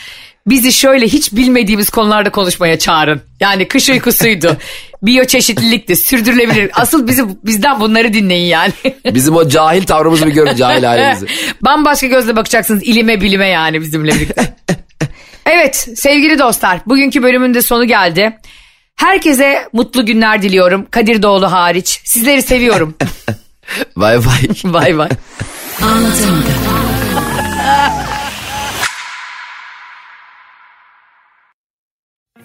bizi şöyle hiç bilmediğimiz konularda konuşmaya çağırın. Yani kış uykusuydu. biyoçeşitlilikti, sürdürülebilir. Asıl bizi bizden bunları dinleyin yani. Bizim o cahil tavrımızı bir görün cahil halimizi. Bambaşka gözle bakacaksınız ilime bilime yani bizimle birlikte. evet sevgili dostlar bugünkü bölümün de sonu geldi. Herkese mutlu günler diliyorum. Kadir Doğulu hariç. Sizleri seviyorum. Bay bay. bay bay.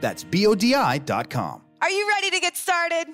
That's B O D I.com. Are you ready to get started?